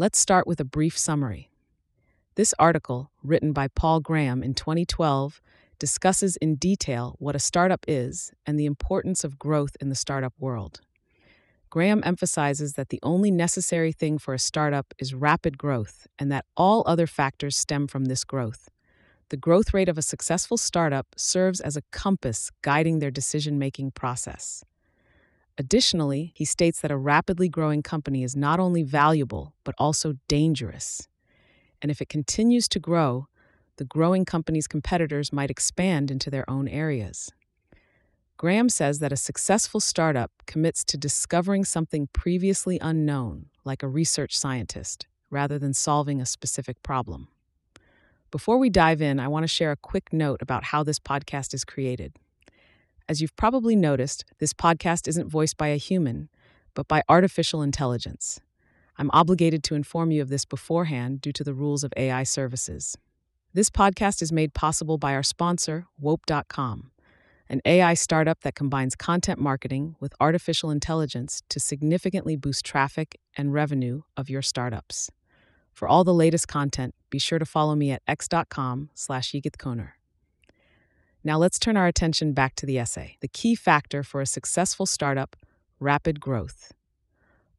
Let's start with a brief summary. This article, written by Paul Graham in 2012, discusses in detail what a startup is and the importance of growth in the startup world. Graham emphasizes that the only necessary thing for a startup is rapid growth and that all other factors stem from this growth. The growth rate of a successful startup serves as a compass guiding their decision making process. Additionally, he states that a rapidly growing company is not only valuable, but also dangerous. And if it continues to grow, the growing company's competitors might expand into their own areas. Graham says that a successful startup commits to discovering something previously unknown, like a research scientist, rather than solving a specific problem. Before we dive in, I want to share a quick note about how this podcast is created. As you've probably noticed, this podcast isn't voiced by a human, but by artificial intelligence. I'm obligated to inform you of this beforehand due to the rules of AI services. This podcast is made possible by our sponsor, Wope.com, an AI startup that combines content marketing with artificial intelligence to significantly boost traffic and revenue of your startups. For all the latest content, be sure to follow me at x.com slash Koner. Now let's turn our attention back to the essay. The key factor for a successful startup, rapid growth.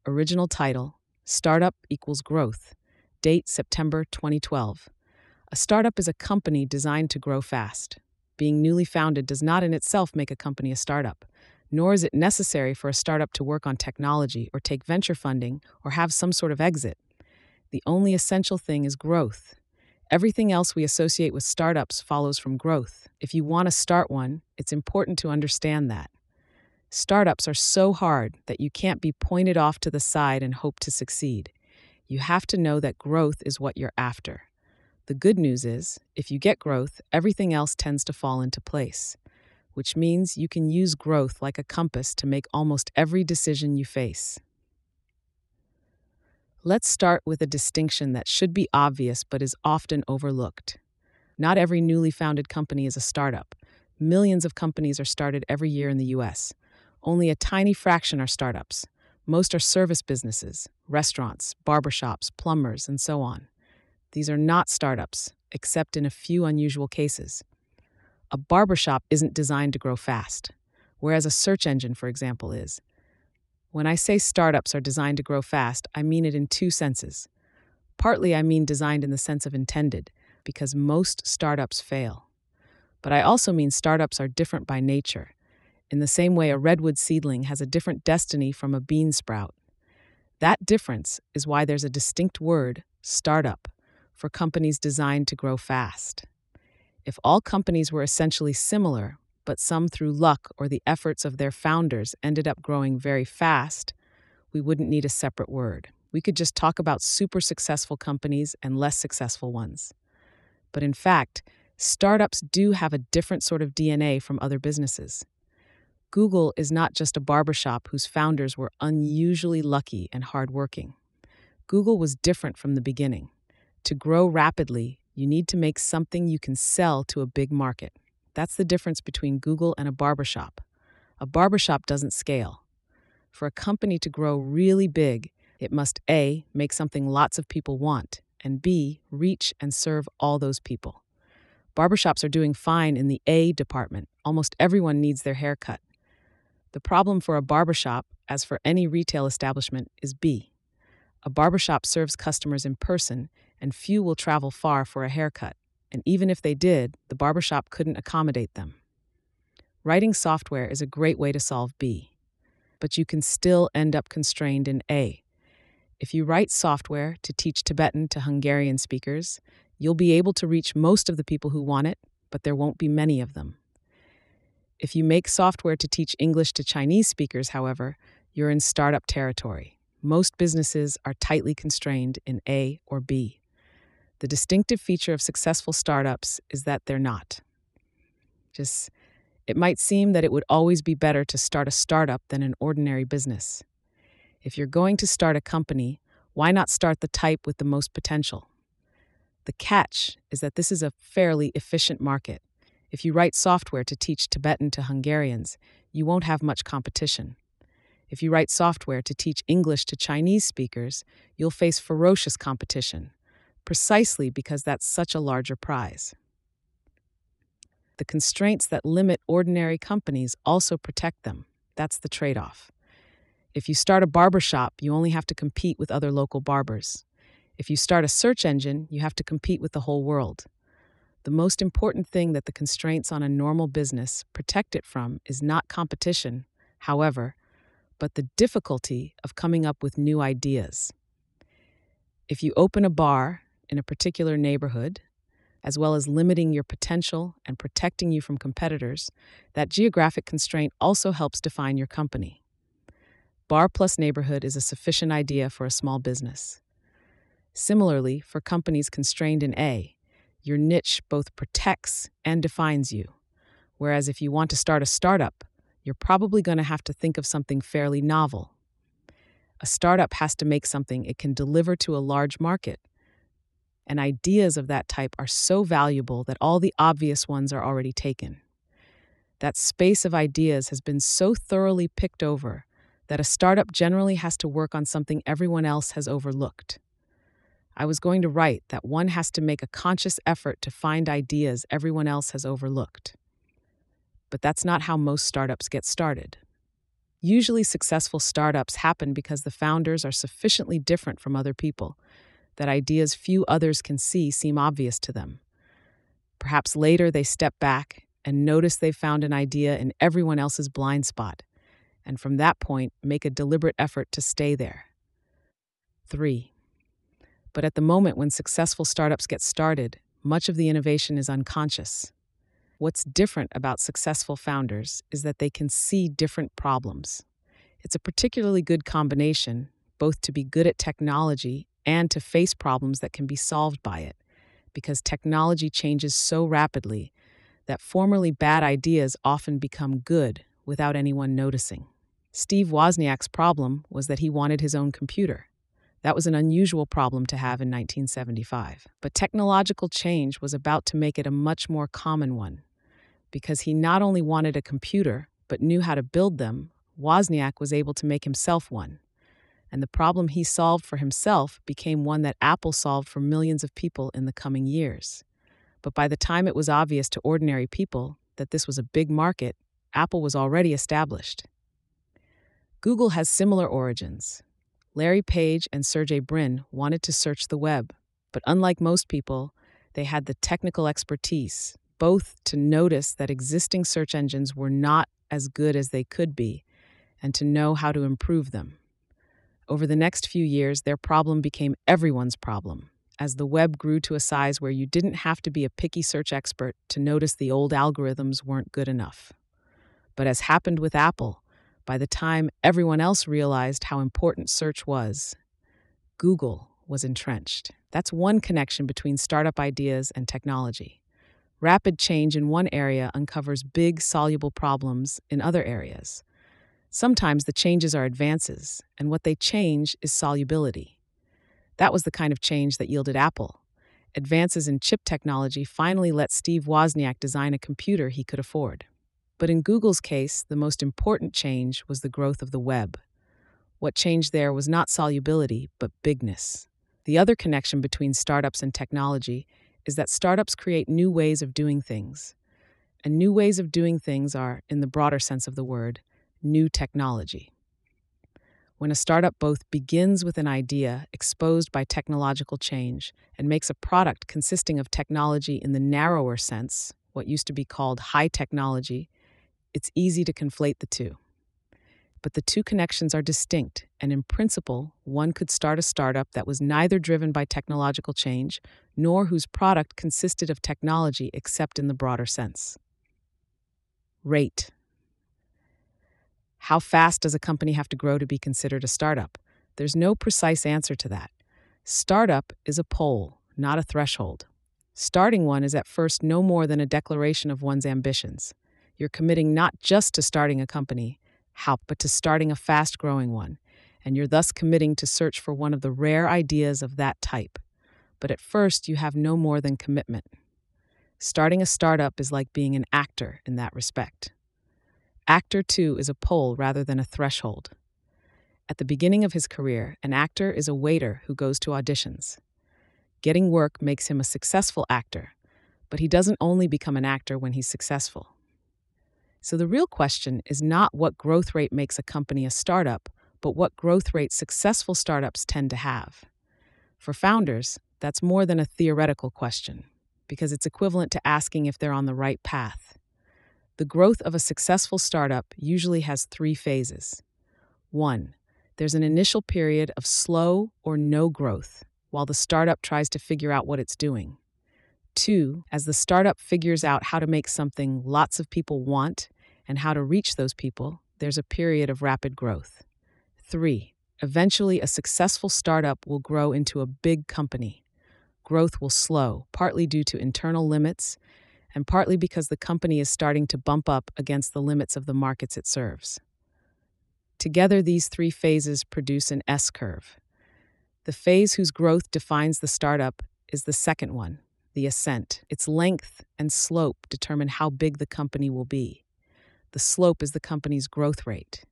Original title, Startup equals Growth. Date September 2012. A startup is a company designed to grow fast. Being newly founded does not in itself make a company a startup, nor is it necessary for a startup to work on technology or take venture funding or have some sort of exit. The only essential thing is growth. Everything else we associate with startups follows from growth. If you want to start one, it's important to understand that. Startups are so hard that you can't be pointed off to the side and hope to succeed. You have to know that growth is what you're after. The good news is, if you get growth, everything else tends to fall into place, which means you can use growth like a compass to make almost every decision you face. Let's start with a distinction that should be obvious but is often overlooked. Not every newly founded company is a startup. Millions of companies are started every year in the US. Only a tiny fraction are startups. Most are service businesses, restaurants, barbershops, plumbers, and so on. These are not startups, except in a few unusual cases. A barbershop isn't designed to grow fast, whereas a search engine, for example, is. When I say startups are designed to grow fast, I mean it in two senses. Partly, I mean designed in the sense of intended, because most startups fail. But I also mean startups are different by nature, in the same way a redwood seedling has a different destiny from a bean sprout. That difference is why there's a distinct word, startup, for companies designed to grow fast. If all companies were essentially similar, but some through luck or the efforts of their founders ended up growing very fast, we wouldn't need a separate word. We could just talk about super successful companies and less successful ones. But in fact, startups do have a different sort of DNA from other businesses. Google is not just a barbershop whose founders were unusually lucky and hardworking. Google was different from the beginning. To grow rapidly, you need to make something you can sell to a big market. That's the difference between Google and a barbershop. A barbershop doesn't scale. For a company to grow really big, it must A, make something lots of people want, and B, reach and serve all those people. Barbershops are doing fine in the A department. Almost everyone needs their hair cut. The problem for a barbershop, as for any retail establishment, is B. A barbershop serves customers in person and few will travel far for a haircut, and even if they did, the barbershop couldn't accommodate them. Writing software is a great way to solve B, but you can still end up constrained in A. If you write software to teach Tibetan to Hungarian speakers, you'll be able to reach most of the people who want it, but there won't be many of them. If you make software to teach English to Chinese speakers, however, you're in startup territory. Most businesses are tightly constrained in A or B. The distinctive feature of successful startups is that they're not. Just, it might seem that it would always be better to start a startup than an ordinary business. If you're going to start a company, why not start the type with the most potential? The catch is that this is a fairly efficient market. If you write software to teach Tibetan to Hungarians, you won't have much competition. If you write software to teach English to Chinese speakers, you'll face ferocious competition, precisely because that's such a larger prize. The constraints that limit ordinary companies also protect them. That's the trade off. If you start a barber shop, you only have to compete with other local barbers. If you start a search engine, you have to compete with the whole world. The most important thing that the constraints on a normal business protect it from is not competition, however, but the difficulty of coming up with new ideas. If you open a bar in a particular neighborhood, as well as limiting your potential and protecting you from competitors, that geographic constraint also helps define your company. Bar plus neighborhood is a sufficient idea for a small business. Similarly, for companies constrained in A, your niche both protects and defines you. Whereas if you want to start a startup, you're probably going to have to think of something fairly novel. A startup has to make something it can deliver to a large market. And ideas of that type are so valuable that all the obvious ones are already taken. That space of ideas has been so thoroughly picked over that a startup generally has to work on something everyone else has overlooked. I was going to write that one has to make a conscious effort to find ideas everyone else has overlooked. But that's not how most startups get started. Usually, successful startups happen because the founders are sufficiently different from other people that ideas few others can see seem obvious to them. Perhaps later they step back and notice they've found an idea in everyone else's blind spot, and from that point make a deliberate effort to stay there. 3. But at the moment when successful startups get started, much of the innovation is unconscious. What's different about successful founders is that they can see different problems. It's a particularly good combination, both to be good at technology and to face problems that can be solved by it, because technology changes so rapidly that formerly bad ideas often become good without anyone noticing. Steve Wozniak's problem was that he wanted his own computer. That was an unusual problem to have in 1975. But technological change was about to make it a much more common one. Because he not only wanted a computer, but knew how to build them, Wozniak was able to make himself one. And the problem he solved for himself became one that Apple solved for millions of people in the coming years. But by the time it was obvious to ordinary people that this was a big market, Apple was already established. Google has similar origins. Larry Page and Sergey Brin wanted to search the web, but unlike most people, they had the technical expertise, both to notice that existing search engines were not as good as they could be, and to know how to improve them. Over the next few years, their problem became everyone's problem, as the web grew to a size where you didn't have to be a picky search expert to notice the old algorithms weren't good enough. But as happened with Apple, by the time everyone else realized how important search was, Google was entrenched. That's one connection between startup ideas and technology. Rapid change in one area uncovers big, soluble problems in other areas. Sometimes the changes are advances, and what they change is solubility. That was the kind of change that yielded Apple. Advances in chip technology finally let Steve Wozniak design a computer he could afford. But in Google's case, the most important change was the growth of the web. What changed there was not solubility, but bigness. The other connection between startups and technology is that startups create new ways of doing things. And new ways of doing things are, in the broader sense of the word, new technology. When a startup both begins with an idea exposed by technological change and makes a product consisting of technology in the narrower sense, what used to be called high technology, it's easy to conflate the two. But the two connections are distinct, and in principle, one could start a startup that was neither driven by technological change nor whose product consisted of technology except in the broader sense. Rate. How fast does a company have to grow to be considered a startup? There's no precise answer to that. Startup is a pole, not a threshold. Starting one is at first no more than a declaration of one's ambitions. You're committing not just to starting a company, but to starting a fast growing one, and you're thus committing to search for one of the rare ideas of that type. But at first, you have no more than commitment. Starting a startup is like being an actor in that respect. Actor 2 is a pole rather than a threshold. At the beginning of his career, an actor is a waiter who goes to auditions. Getting work makes him a successful actor, but he doesn't only become an actor when he's successful. So the real question is not what growth rate makes a company a startup, but what growth rate successful startups tend to have. For founders, that's more than a theoretical question, because it's equivalent to asking if they're on the right path. The growth of a successful startup usually has three phases. One, there's an initial period of slow or no growth while the startup tries to figure out what it's doing. Two, as the startup figures out how to make something lots of people want and how to reach those people, there's a period of rapid growth. Three, eventually a successful startup will grow into a big company. Growth will slow, partly due to internal limits and partly because the company is starting to bump up against the limits of the markets it serves. Together, these three phases produce an S curve. The phase whose growth defines the startup is the second one, the ascent. Its length and slope determine how big the company will be. The slope is the company's growth rate.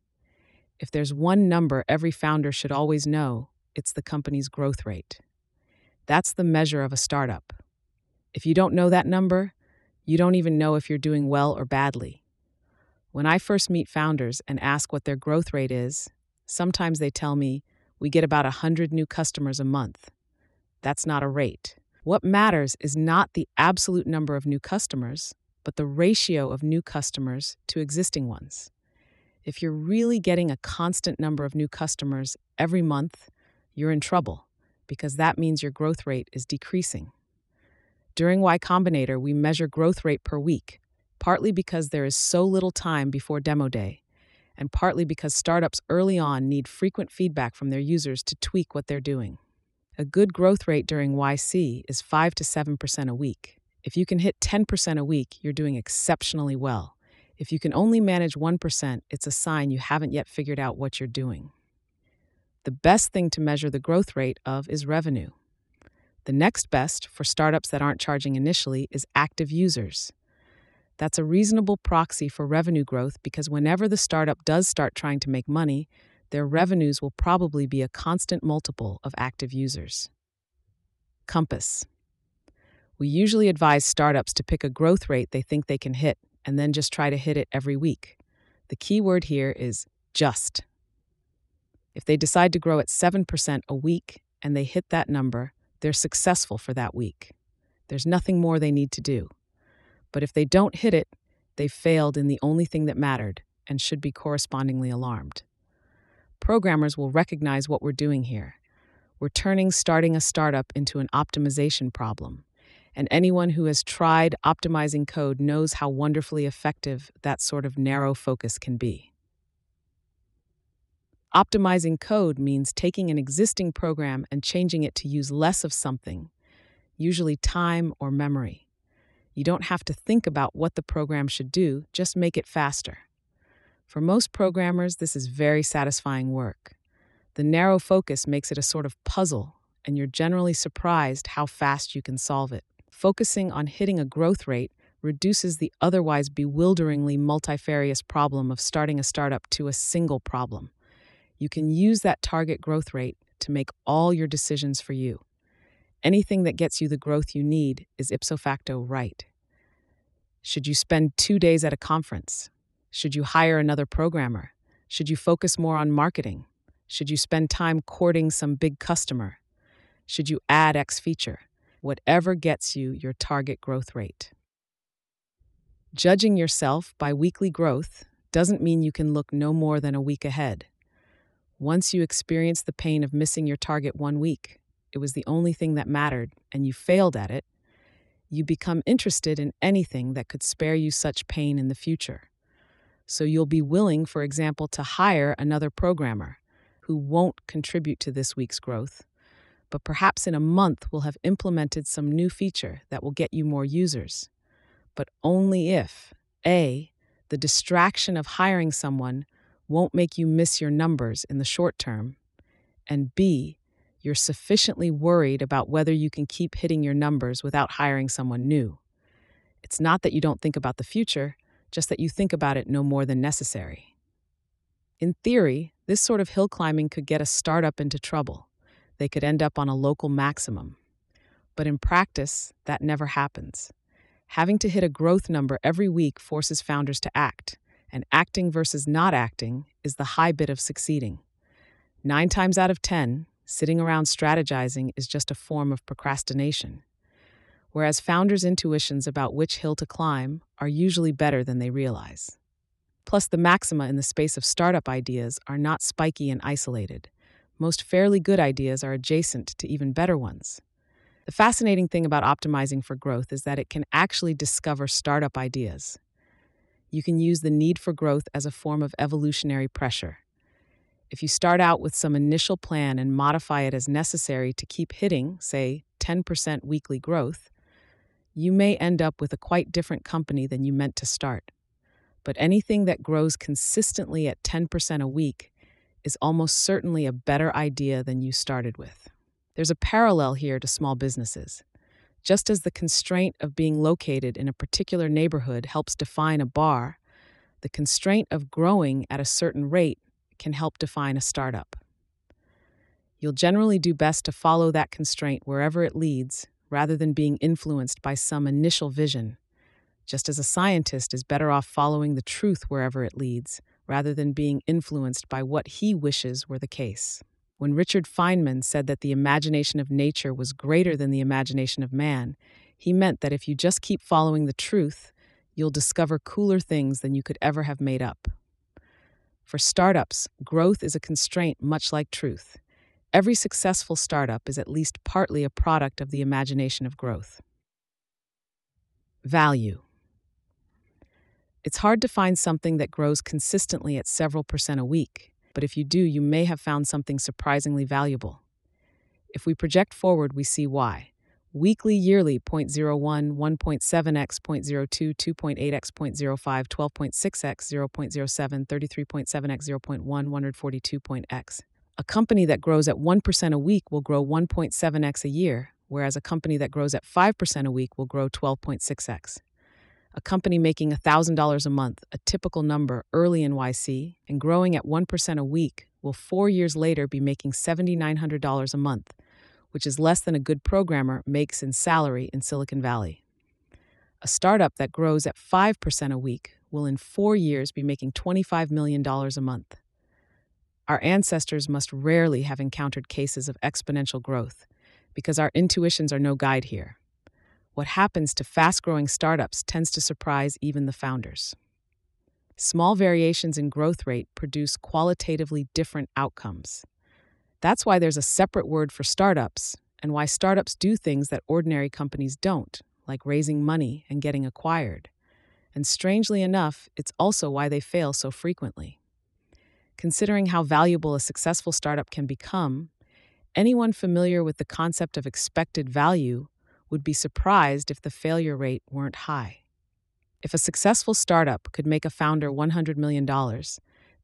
If there's one number every founder should always know, it's the company's growth rate. That's the measure of a startup. If you don't know that number, you don't even know if you're doing well or badly. When I first meet founders and ask what their growth rate is, sometimes they tell me, we get about 100 new customers a month. That's not a rate. What matters is not the absolute number of new customers, but the ratio of new customers to existing ones. If you're really getting a constant number of new customers every month, you're in trouble because that means your growth rate is decreasing. During Y Combinator, we measure growth rate per week, partly because there is so little time before demo day, and partly because startups early on need frequent feedback from their users to tweak what they're doing. A good growth rate during YC is 5 to 7% a week. If you can hit 10% a week, you're doing exceptionally well. If you can only manage 1%, it's a sign you haven't yet figured out what you're doing. The best thing to measure the growth rate of is revenue. The next best for startups that aren't charging initially is active users. That's a reasonable proxy for revenue growth because whenever the startup does start trying to make money, their revenues will probably be a constant multiple of active users. Compass. We usually advise startups to pick a growth rate they think they can hit and then just try to hit it every week. The key word here is just. If they decide to grow at 7% a week and they hit that number, they're successful for that week. There's nothing more they need to do. But if they don't hit it, they've failed in the only thing that mattered and should be correspondingly alarmed programmers will recognize what we're doing here. We're turning starting a startup into an optimization problem. And anyone who has tried optimizing code knows how wonderfully effective that sort of narrow focus can be. Optimizing code means taking an existing program and changing it to use less of something, usually time or memory. You don't have to think about what the program should do, just make it faster. For most programmers, this is very satisfying work. The narrow focus makes it a sort of puzzle, and you're generally surprised how fast you can solve it. Focusing on hitting a growth rate reduces the otherwise bewilderingly multifarious problem of starting a startup to a single problem. You can use that target growth rate to make all your decisions for you. Anything that gets you the growth you need is ipso facto right. Should you spend two days at a conference? Should you hire another programmer? Should you focus more on marketing? Should you spend time courting some big customer? Should you add X feature? Whatever gets you your target growth rate. Judging yourself by weekly growth doesn't mean you can look no more than a week ahead. Once you experience the pain of missing your target one week, it was the only thing that mattered, and you failed at it, you become interested in anything that could spare you such pain in the future. So you'll be willing, for example, to hire another programmer who won't contribute to this week's growth, but perhaps in a month will have implemented some new feature that will get you more users. But only if A, the distraction of hiring someone won't make you miss your numbers in the short term, and B, you're sufficiently worried about whether you can keep hitting your numbers without hiring someone new. It's not that you don't think about the future, just that you think about it no more than necessary. In theory, This sort of hill climbing could get a startup into trouble. They could end up on a local maximum. But in practice, that never happens. Having to hit a growth number every week forces founders to act, and acting versus not acting is the high bit of succeeding. Nine times out of ten, sitting around strategizing is just a form of procrastination. Whereas founders' intuitions about which hill to climb are usually better than they realize. Plus, the maxima in the space of startup ideas are not spiky and isolated. Most fairly good ideas are adjacent to even better ones. The fascinating thing about optimizing for growth is that it can actually discover startup ideas. You can use the need for growth as a form of evolutionary pressure. If you start out with some initial plan and modify it as necessary to keep hitting, say, 10% weekly growth, you may end up with a quite different company than you meant to start. But anything that grows consistently at 10% a week is almost certainly a better idea than you started with. There's a parallel here to small businesses. Just as the constraint of being located in a particular neighborhood helps define a bar, the constraint of growing at a certain rate can help define a startup. You'll generally do best to follow that constraint wherever it leads rather than being influenced by some initial vision, just as a scientist is better off following the truth wherever it leads rather than being influenced by what he wishes were the case. When Richard Feynman said that the imagination of nature was greater than the imagination of man, he meant that if you just keep following the truth, you'll discover cooler things than you could ever have made up. For startups, growth is a constraint much like truth. Every successful startup is at least partly a product of the imagination of growth. Value. It's hard to find something that grows consistently at several percent a week but if you do, you may have found something surprisingly valuable. If we project forward, we see why. Weekly, yearly 0.01, 1.7x, 0.02, 2.8x, 0.05, 12.6x, 0.07, 33.7x, 0.1, 142.x. A company that grows at 1% a week will grow 1.7x a year, whereas a company that grows at 5% a week will grow 12.6x a company making $1,000 a month, a typical number early in YC, and growing at 1% a week, will four years later be making $7,900 a month, which is less than a good programmer makes in salary in Silicon Valley. A startup that grows at 5% a week will in four years be making $25 million a month. Our ancestors must rarely have encountered cases of exponential growth because our intuitions are no guide here what happens to fast growing startups tends to surprise even the founders. Small variations in growth rate produce qualitatively different outcomes. That's why there's a separate word for startups, and why startups do things that ordinary companies don't, like raising money and getting acquired. And strangely enough, it's also why they fail so frequently. Considering how valuable a successful startup can become, anyone familiar with the concept of expected value would be surprised if the failure rate weren't high. If a successful startup could make a founder $100 million,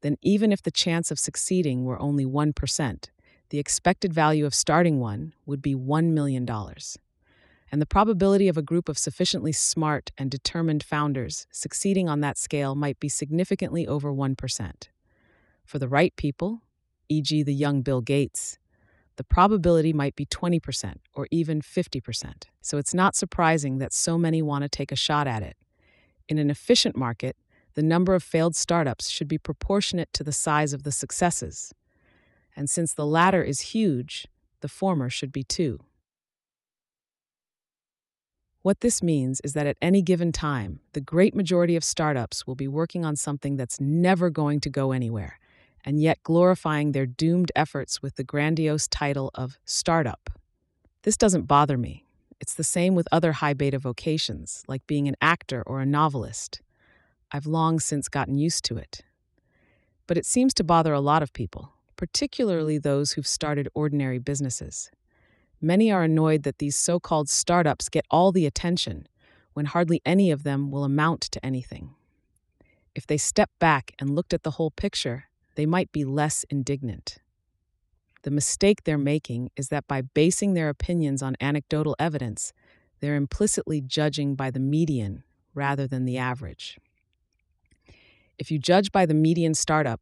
then even if the chance of succeeding were only 1%, the expected value of starting one would be $1 million. And the probability of a group of sufficiently smart and determined founders succeeding on that scale might be significantly over 1%. For the right people, e.g., the young Bill Gates, the probability might be 20% or even 50%. So it's not surprising that so many want to take a shot at it. In an efficient market, the number of failed startups should be proportionate to the size of the successes. And since the latter is huge, the former should be too. What this means is that at any given time, the great majority of startups will be working on something that's never going to go anywhere and yet glorifying their doomed efforts with the grandiose title of startup. This doesn't bother me. It's the same with other high beta vocations, like being an actor or a novelist. I've long since gotten used to it. But it seems to bother a lot of people, particularly those who've started ordinary businesses. Many are annoyed that these so called startups get all the attention when hardly any of them will amount to anything. If they step back and looked at the whole picture, they might be less indignant. The mistake they're making is that by basing their opinions on anecdotal evidence, they're implicitly judging by the median rather than the average. If you judge by the median startup,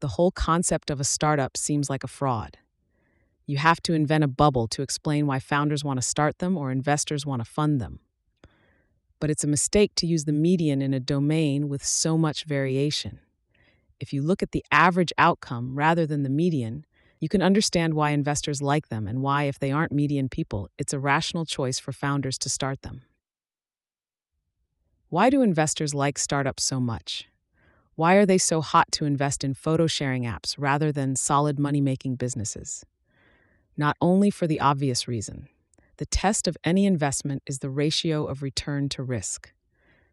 the whole concept of a startup seems like a fraud. You have to invent a bubble to explain why founders want to start them or investors want to fund them. But it's a mistake to use the median in a domain with so much variation. If you look at the average outcome rather than the median, you can understand why investors like them and why, if they aren't median people, it's a rational choice for founders to start them. Why do investors like startups so much? Why are they so hot to invest in photo sharing apps rather than solid money making businesses? Not only for the obvious reason the test of any investment is the ratio of return to risk.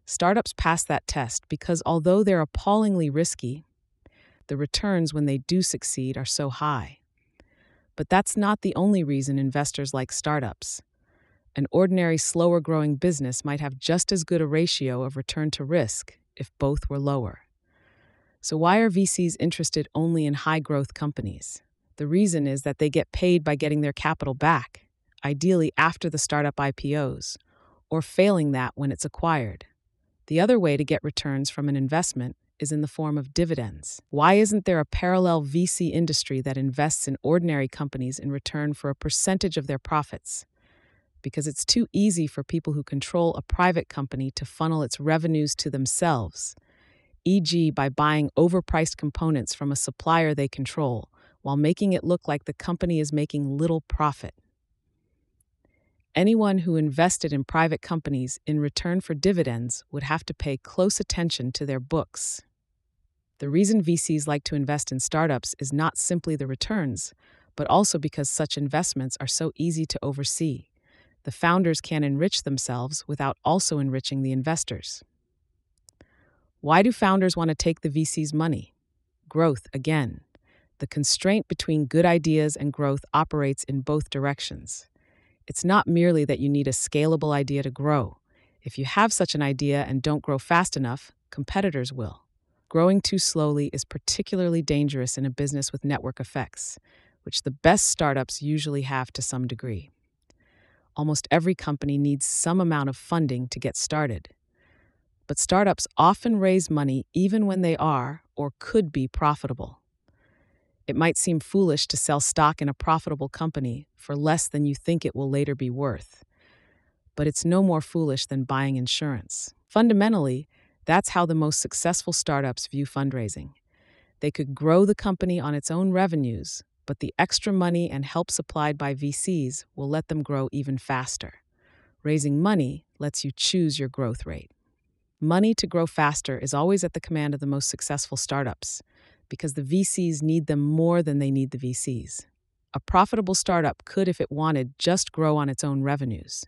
Startups pass that test because although they're appallingly risky, the returns when they do succeed are so high. But that's not the only reason investors like startups. An ordinary, slower growing business might have just as good a ratio of return to risk if both were lower. So, why are VCs interested only in high growth companies? The reason is that they get paid by getting their capital back, ideally after the startup IPOs, or failing that when it's acquired. The other way to get returns from an investment is in the form of dividends. Why isn't there a parallel VC industry that invests in ordinary companies in return for a percentage of their profits? Because it's too easy for people who control a private company to funnel its revenues to themselves, e.g., by buying overpriced components from a supplier they control, while making it look like the company is making little profit. Anyone who invested in private companies in return for dividends would have to pay close attention to their books. The reason VCs like to invest in startups is not simply the returns, but also because such investments are so easy to oversee. The founders can enrich themselves without also enriching the investors. Why do founders want to take the VC's money? Growth, again. The constraint between good ideas and growth operates in both directions. It's not merely that you need a scalable idea to grow. If you have such an idea and don't grow fast enough, competitors will. Growing too slowly is particularly dangerous in a business with network effects, which the best startups usually have to some degree. Almost every company needs some amount of funding to get started. But startups often raise money even when they are or could be profitable. It might seem foolish to sell stock in a profitable company for less than you think it will later be worth. But it's no more foolish than buying insurance. Fundamentally, that's how the most successful startups view fundraising. They could grow the company on its own revenues, but the extra money and help supplied by VCs will let them grow even faster. Raising money lets you choose your growth rate. Money to grow faster is always at the command of the most successful startups because the VCs need them more than they need the VCs. A profitable startup could, if it wanted, just grow on its own revenues.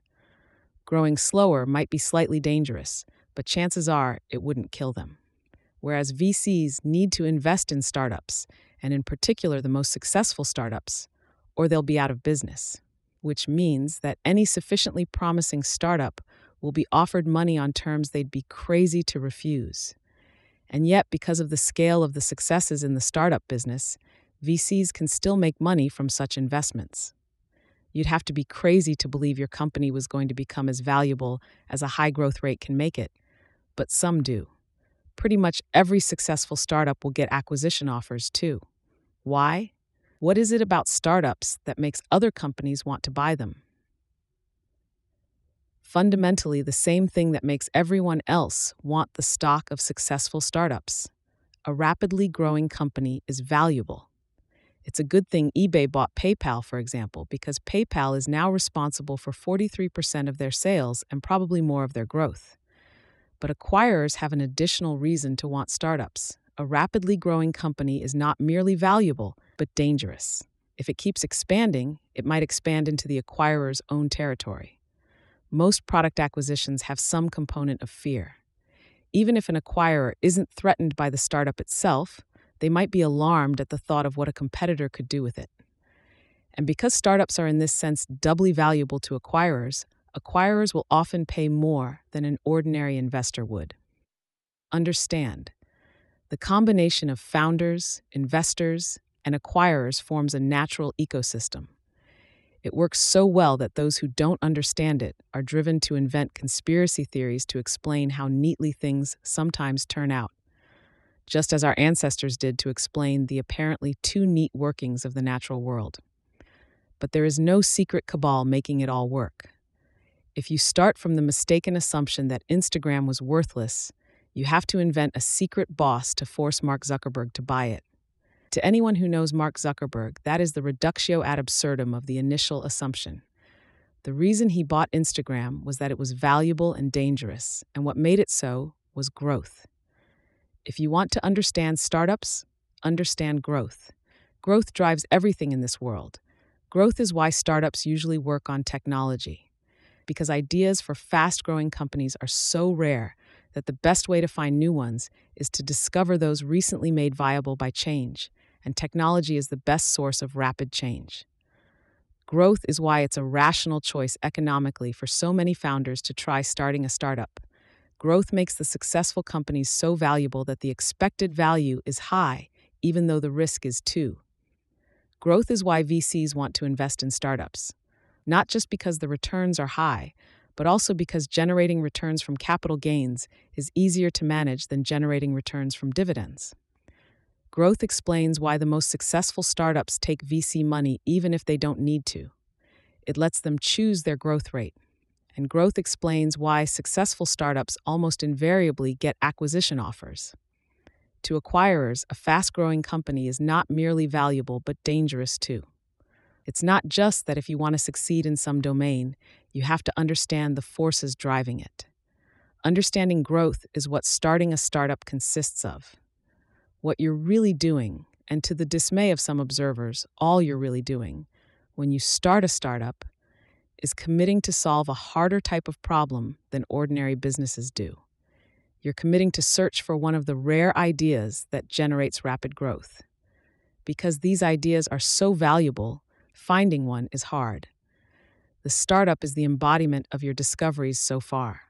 Growing slower might be slightly dangerous, but chances are it wouldn't kill them. Whereas VCs need to invest in startups, and in particular the most successful startups, or they'll be out of business, which means that any sufficiently promising startup will be offered money on terms they'd be crazy to refuse. And yet, because of the scale of the successes in the startup business, VCs can still make money from such investments. You'd have to be crazy to believe your company was going to become as valuable as a high growth rate can make it, but some do. Pretty much every successful startup will get acquisition offers too. Why? What is it about startups that makes other companies want to buy them? fundamentally the same thing that makes everyone else want the stock of successful startups. A rapidly growing company is valuable. It's a good thing eBay bought PayPal, for example, because PayPal is now responsible for 43% of their sales and probably more of their growth. But acquirers have an additional reason to want startups. A rapidly growing company is not merely valuable, but dangerous. If it keeps expanding, it might expand into the acquirer's own territory most product acquisitions have some component of fear. Even if an acquirer isn't threatened by the startup itself, they might be alarmed at the thought of what a competitor could do with it. And because startups are in this sense doubly valuable to acquirers, acquirers will often pay more than an ordinary investor would. Understand, the combination of founders, investors, and acquirers forms a natural ecosystem. It works so well that those who don't understand it are driven to invent conspiracy theories to explain how neatly things sometimes turn out. just as our ancestors did to explain the apparently too neat workings of the natural world. But there is no secret cabal making it all work. If you start from the mistaken assumption that Instagram was worthless, you have to invent a secret boss to force Mark Zuckerberg to buy it. To anyone who knows Mark Zuckerberg, that is the reductio ad absurdum of the initial assumption. The reason he bought Instagram was that it was valuable and dangerous, and what made it so was growth. If you want to understand startups, understand growth. Growth drives everything in this world. Growth is why startups usually work on technology. Because ideas for fast growing companies are so rare that the best way to find new ones is to discover those recently made viable by change, and technology is the best source of rapid change. Growth is why it's a rational choice economically for so many founders to try starting a startup. Growth makes the successful companies so valuable that the expected value is high, even though the risk is too. Growth is why VCs want to invest in startups, not just because the returns are high, but also because generating returns from capital gains is easier to manage than generating returns from dividends. Growth explains why the most successful startups take VC money even if they don't need to. It lets them choose their growth rate. And growth explains why successful startups almost invariably get acquisition offers. To acquirers, a fast growing company is not merely valuable but dangerous too. It's not just that if you want to succeed in some domain, you have to understand the forces driving it. Understanding growth is what starting a startup consists of what you're really doing, and to the dismay of some observers, all you're really doing, when you start a startup, is committing to solve a harder type of problem than ordinary businesses do. You're committing to search for one of the rare ideas that generates rapid growth. Because these ideas are so valuable, finding one is hard. The startup is the embodiment of your discoveries so far.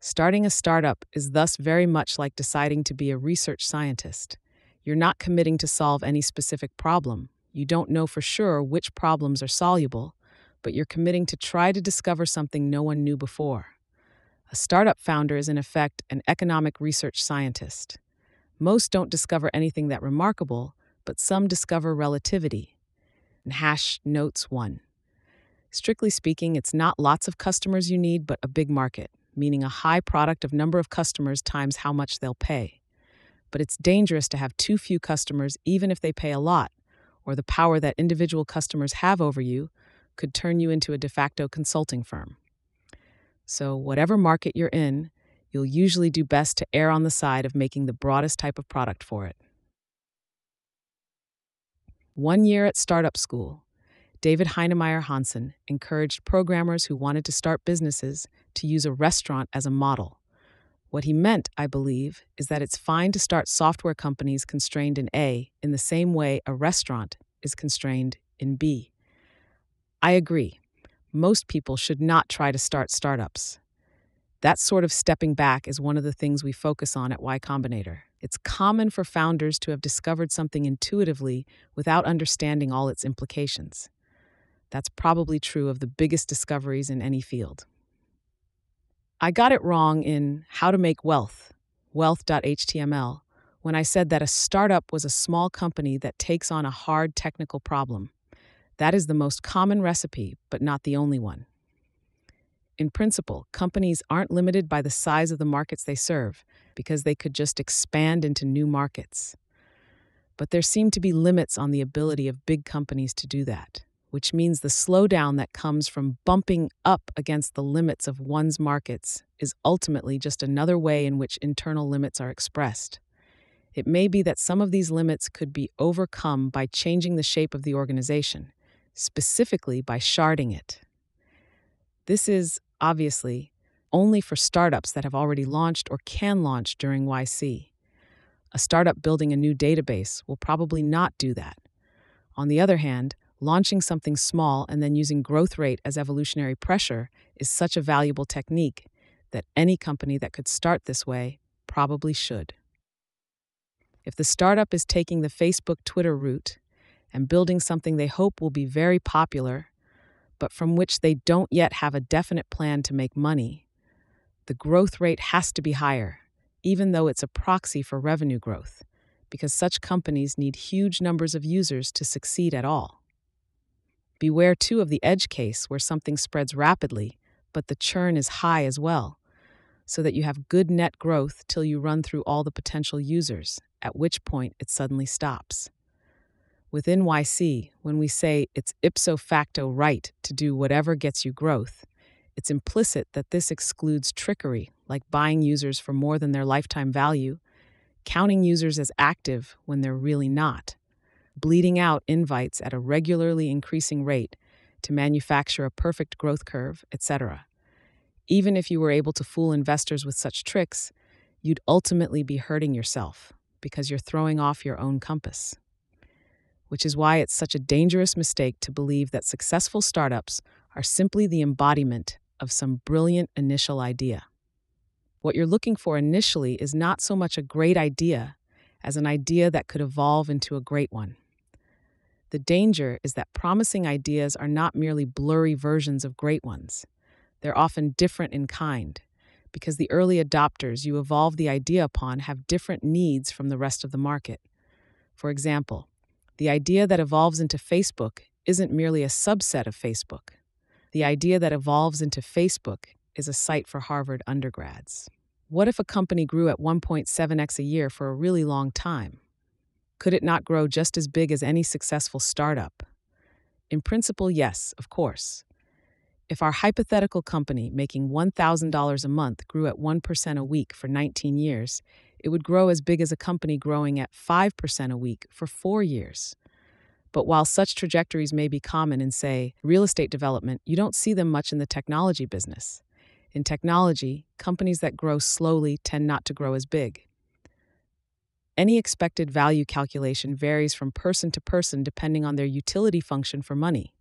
Starting a startup is thus very much like deciding to be a research scientist. You're not committing to solve any specific problem. You don't know for sure which problems are soluble, but you're committing to try to discover something no one knew before. A startup founder is, in effect, an economic research scientist. Most don't discover anything that remarkable, but some discover relativity. And hash notes one. Strictly speaking, it's not lots of customers you need, but a big market meaning a high product of number of customers times how much they'll pay. But it's dangerous to have too few customers even if they pay a lot, or the power that individual customers have over you could turn you into a de facto consulting firm. So, whatever market you're in, you'll usually do best to err on the side of making the broadest type of product for it. One year at startup school, David Heinemeier Hansson encouraged programmers who wanted to start businesses to use a restaurant as a model. What he meant, I believe, is that it's fine to start software companies constrained in A in the same way a restaurant is constrained in B. I agree. Most people should not try to start startups. That sort of stepping back is one of the things we focus on at Y Combinator. It's common for founders to have discovered something intuitively without understanding all its implications. That's probably true of the biggest discoveries in any field. I got it wrong in How to Make Wealth, wealth.html, when I said that a startup was a small company that takes on a hard technical problem. That is the most common recipe, but not the only one. In principle, companies aren't limited by the size of the markets they serve because they could just expand into new markets. But there seem to be limits on the ability of big companies to do that which means the slowdown that comes from bumping up against the limits of one's markets is ultimately just another way in which internal limits are expressed. It may be that some of these limits could be overcome by changing the shape of the organization, specifically by sharding it. This is, obviously, only for startups that have already launched or can launch during YC. A startup building a new database will probably not do that. On the other hand, launching something small and then using growth rate as evolutionary pressure is such a valuable technique that any company that could start this way probably should. If the startup is taking the Facebook Twitter route and building something they hope will be very popular, but from which they don't yet have a definite plan to make money, the growth rate has to be higher even though it's a proxy for revenue growth, because such companies need huge numbers of users to succeed at all. Beware too of the edge case where something spreads rapidly, but the churn is high as well, so that you have good net growth till you run through all the potential users, at which point it suddenly stops. Within YC when we say it's ipso facto right to do whatever gets you growth, it's implicit that this excludes trickery, like buying users for more than their lifetime value, counting users as active when they're really not, bleeding out invites at a regularly increasing rate to manufacture a perfect growth curve, etc. Even if you were able to fool investors with such tricks, you'd ultimately be hurting yourself because you're throwing off your own compass which is why it's such a dangerous mistake to believe that successful startups are simply the embodiment of some brilliant initial idea. What you're looking for initially is not so much a great idea as an idea that could evolve into a great one. The danger is that promising ideas are not merely blurry versions of great ones. They're often different in kind, because the early adopters you evolve the idea upon have different needs from the rest of the market. For example, the idea that evolves into Facebook isn't merely a subset of Facebook. The idea that evolves into Facebook is a site for Harvard undergrads. What if a company grew at 1.7x a year for a really long time? Could it not grow just as big as any successful startup? In principle, yes, of course. If our hypothetical company making $1,000 a month grew at 1% a week for 19 years, it would grow as big as a company growing at 5% a week for four years. But while such trajectories may be common in, say, real estate development, you don't see them much in the technology business. In technology, companies that grow slowly tend not to grow as big. Any expected value calculation varies from person to person depending on their utility function for money,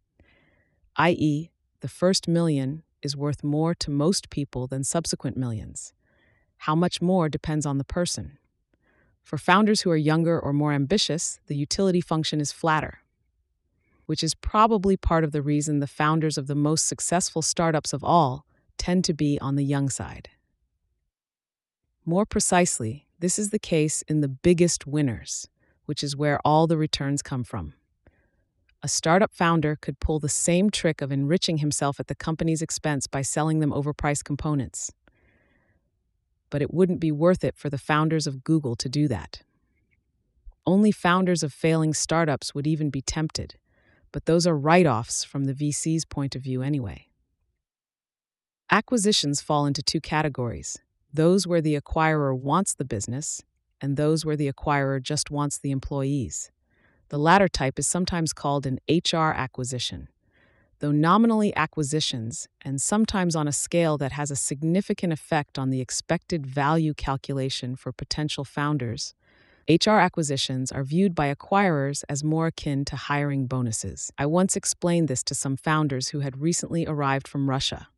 i.e., the first million is worth more to most people than subsequent millions. How much more depends on the person. For founders who are younger or more ambitious, the utility function is flatter, which is probably part of the reason the founders of the most successful startups of all tend to be on the young side. More precisely, this is the case in the biggest winners, which is where all the returns come from. A startup founder could pull the same trick of enriching himself at the company's expense by selling them overpriced components but it wouldn't be worth it for the founders of Google to do that. Only founders of failing startups would even be tempted, but those are write offs from the VC's point of view anyway. Acquisitions fall into two categories those where the acquirer wants the business, and those where the acquirer just wants the employees. The latter type is sometimes called an HR acquisition though nominally acquisitions, and sometimes on a scale that has a significant effect on the expected value calculation for potential founders, HR acquisitions are viewed by acquirers as more akin to hiring bonuses. I once explained this to some founders who had recently arrived from Russia.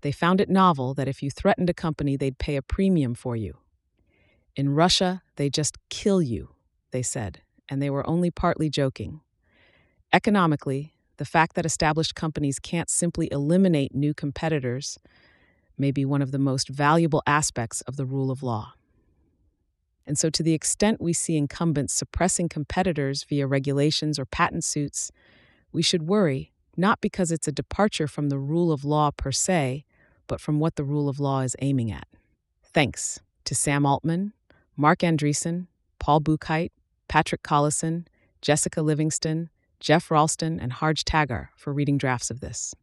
They found it novel that if you threatened a company, they'd pay a premium for you. In Russia, they just kill you, they said, and they were only partly joking. Economically, the fact that established companies can't simply eliminate new competitors may be one of the most valuable aspects of the rule of law. And so, to the extent we see incumbents suppressing competitors via regulations or patent suits, we should worry not because it's a departure from the rule of law per se, but from what the rule of law is aiming at. Thanks to Sam Altman, Marc Andreessen, Paul Buchheit, Patrick Collison, Jessica Livingston, Geoff Ralston, and Harj Taggar for reading drafts of this.